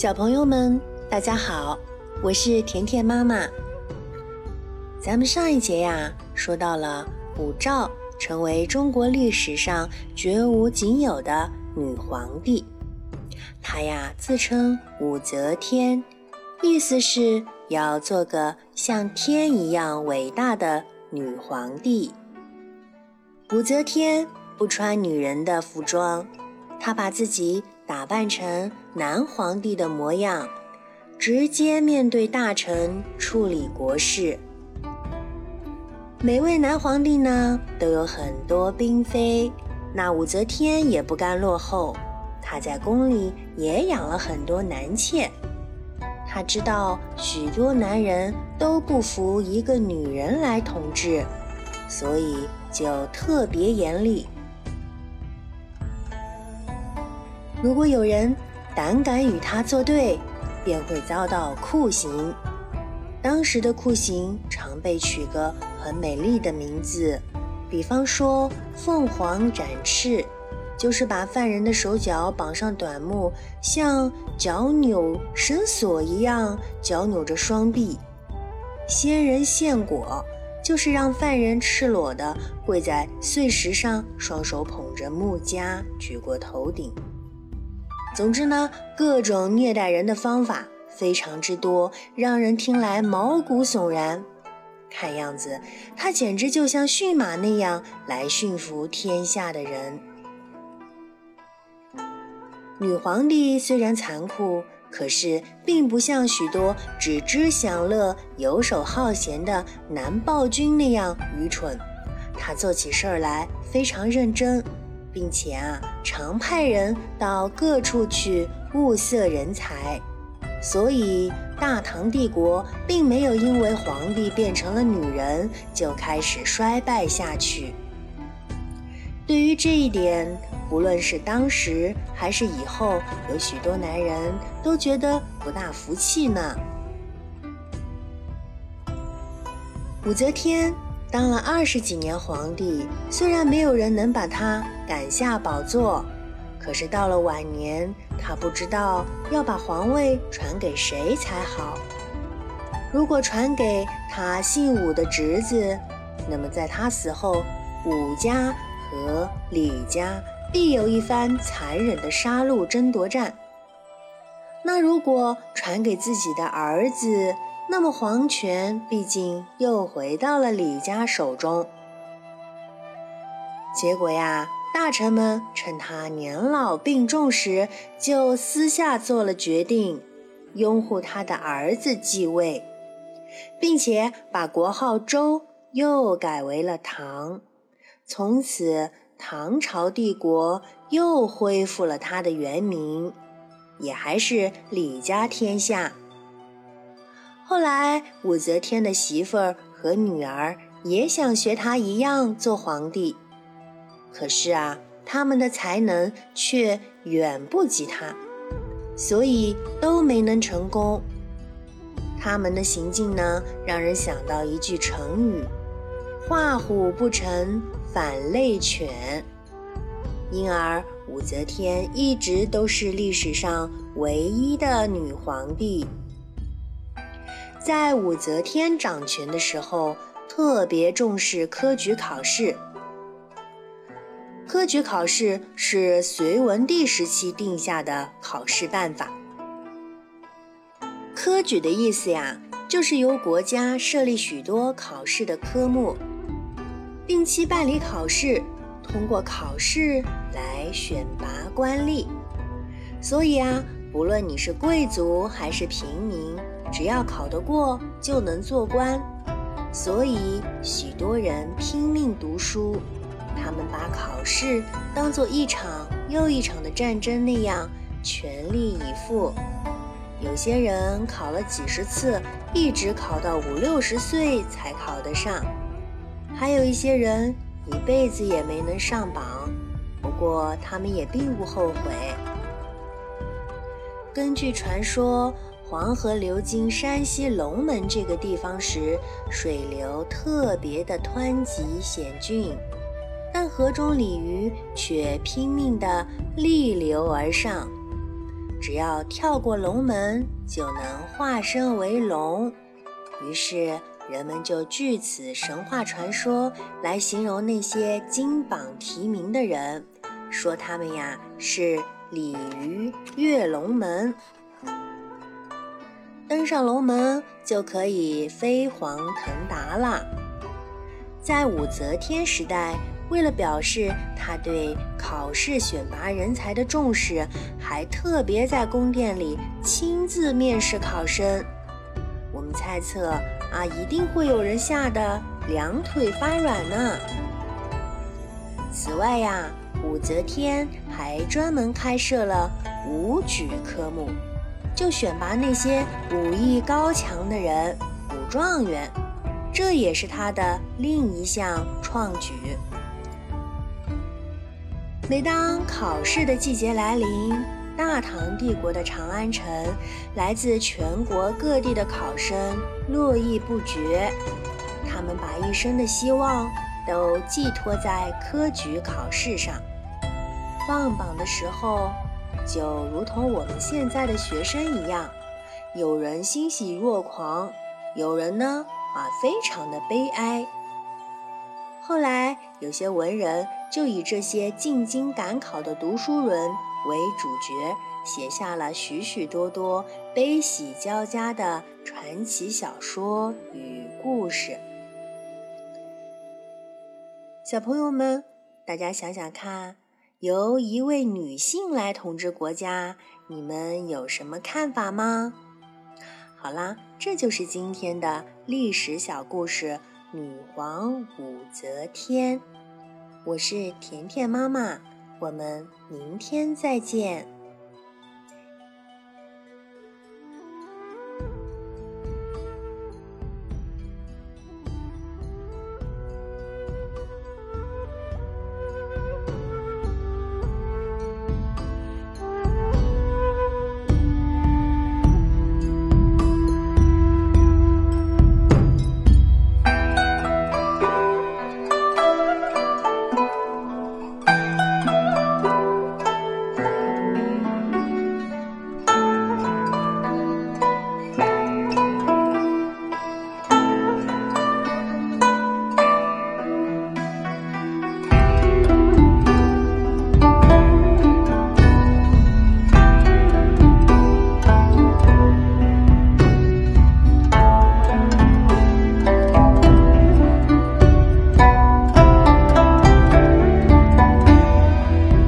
小朋友们，大家好，我是甜甜妈妈。咱们上一节呀，说到了武曌成为中国历史上绝无仅有的女皇帝，她呀自称武则天，意思是要做个像天一样伟大的女皇帝。武则天不穿女人的服装，他把自己。打扮成男皇帝的模样，直接面对大臣处理国事。每位男皇帝呢都有很多嫔妃，那武则天也不甘落后，她在宫里也养了很多男妾。她知道许多男人都不服一个女人来统治，所以就特别严厉。如果有人胆敢与他作对，便会遭到酷刑。当时的酷刑常被取个很美丽的名字，比方说“凤凰展翅”，就是把犯人的手脚绑上短木，像绞扭绳索一样绞扭着双臂；“仙人献果”，就是让犯人赤裸的跪在碎石上，双手捧着木枷举过头顶。总之呢，各种虐待人的方法非常之多，让人听来毛骨悚然。看样子，他简直就像驯马那样来驯服天下的人。女皇帝虽然残酷，可是并不像许多只知享乐、游手好闲的男暴君那样愚蠢。她做起事儿来非常认真。并且啊，常派人到各处去物色人才，所以大唐帝国并没有因为皇帝变成了女人就开始衰败下去。对于这一点，不论是当时还是以后，有许多男人都觉得不大服气呢。武则天。当了二十几年皇帝，虽然没有人能把他赶下宝座，可是到了晚年，他不知道要把皇位传给谁才好。如果传给他姓武的侄子，那么在他死后，武家和李家必有一番残忍的杀戮争夺战。那如果传给自己的儿子，那么皇权毕竟又回到了李家手中。结果呀，大臣们趁他年老病重时，就私下做了决定，拥护他的儿子继位，并且把国号周又改为了唐。从此，唐朝帝国又恢复了它的原名，也还是李家天下。后来，武则天的媳妇儿和女儿也想学她一样做皇帝，可是啊，他们的才能却远不及她，所以都没能成功。他们的行径呢，让人想到一句成语：“画虎不成反类犬。”因而，武则天一直都是历史上唯一的女皇帝。在武则天掌权的时候，特别重视科举考试。科举考试是隋文帝时期定下的考试办法。科举的意思呀，就是由国家设立许多考试的科目，定期办理考试，通过考试来选拔官吏。所以啊，不论你是贵族还是平民。只要考得过就能做官，所以许多人拼命读书。他们把考试当做一场又一场的战争那样全力以赴。有些人考了几十次，一直考到五六十岁才考得上；还有一些人一辈子也没能上榜，不过他们也并不后悔。根据传说。黄河流经山西龙门这个地方时，水流特别的湍急险峻，但河中鲤鱼却拼命地逆流而上。只要跳过龙门，就能化身为龙。于是人们就据此神话传说来形容那些金榜题名的人，说他们呀是鲤鱼跃龙门。登上龙门就可以飞黄腾达了。在武则天时代，为了表示她对考试选拔人才的重视，还特别在宫殿里亲自面试考生。我们猜测啊，一定会有人吓得两腿发软呢。此外呀，武则天还专门开设了武举科目。就选拔那些武艺高强的人，武状元，这也是他的另一项创举。每当考试的季节来临，大唐帝国的长安城，来自全国各地的考生络绎不绝，他们把一生的希望都寄托在科举考试上。放榜的时候。就如同我们现在的学生一样，有人欣喜若狂，有人呢啊非常的悲哀。后来有些文人就以这些进京赶考的读书人为主角，写下了许许多多悲喜交加的传奇小说与故事。小朋友们，大家想想看。由一位女性来统治国家，你们有什么看法吗？好啦，这就是今天的历史小故事——女皇武则天。我是甜甜妈妈，我们明天再见。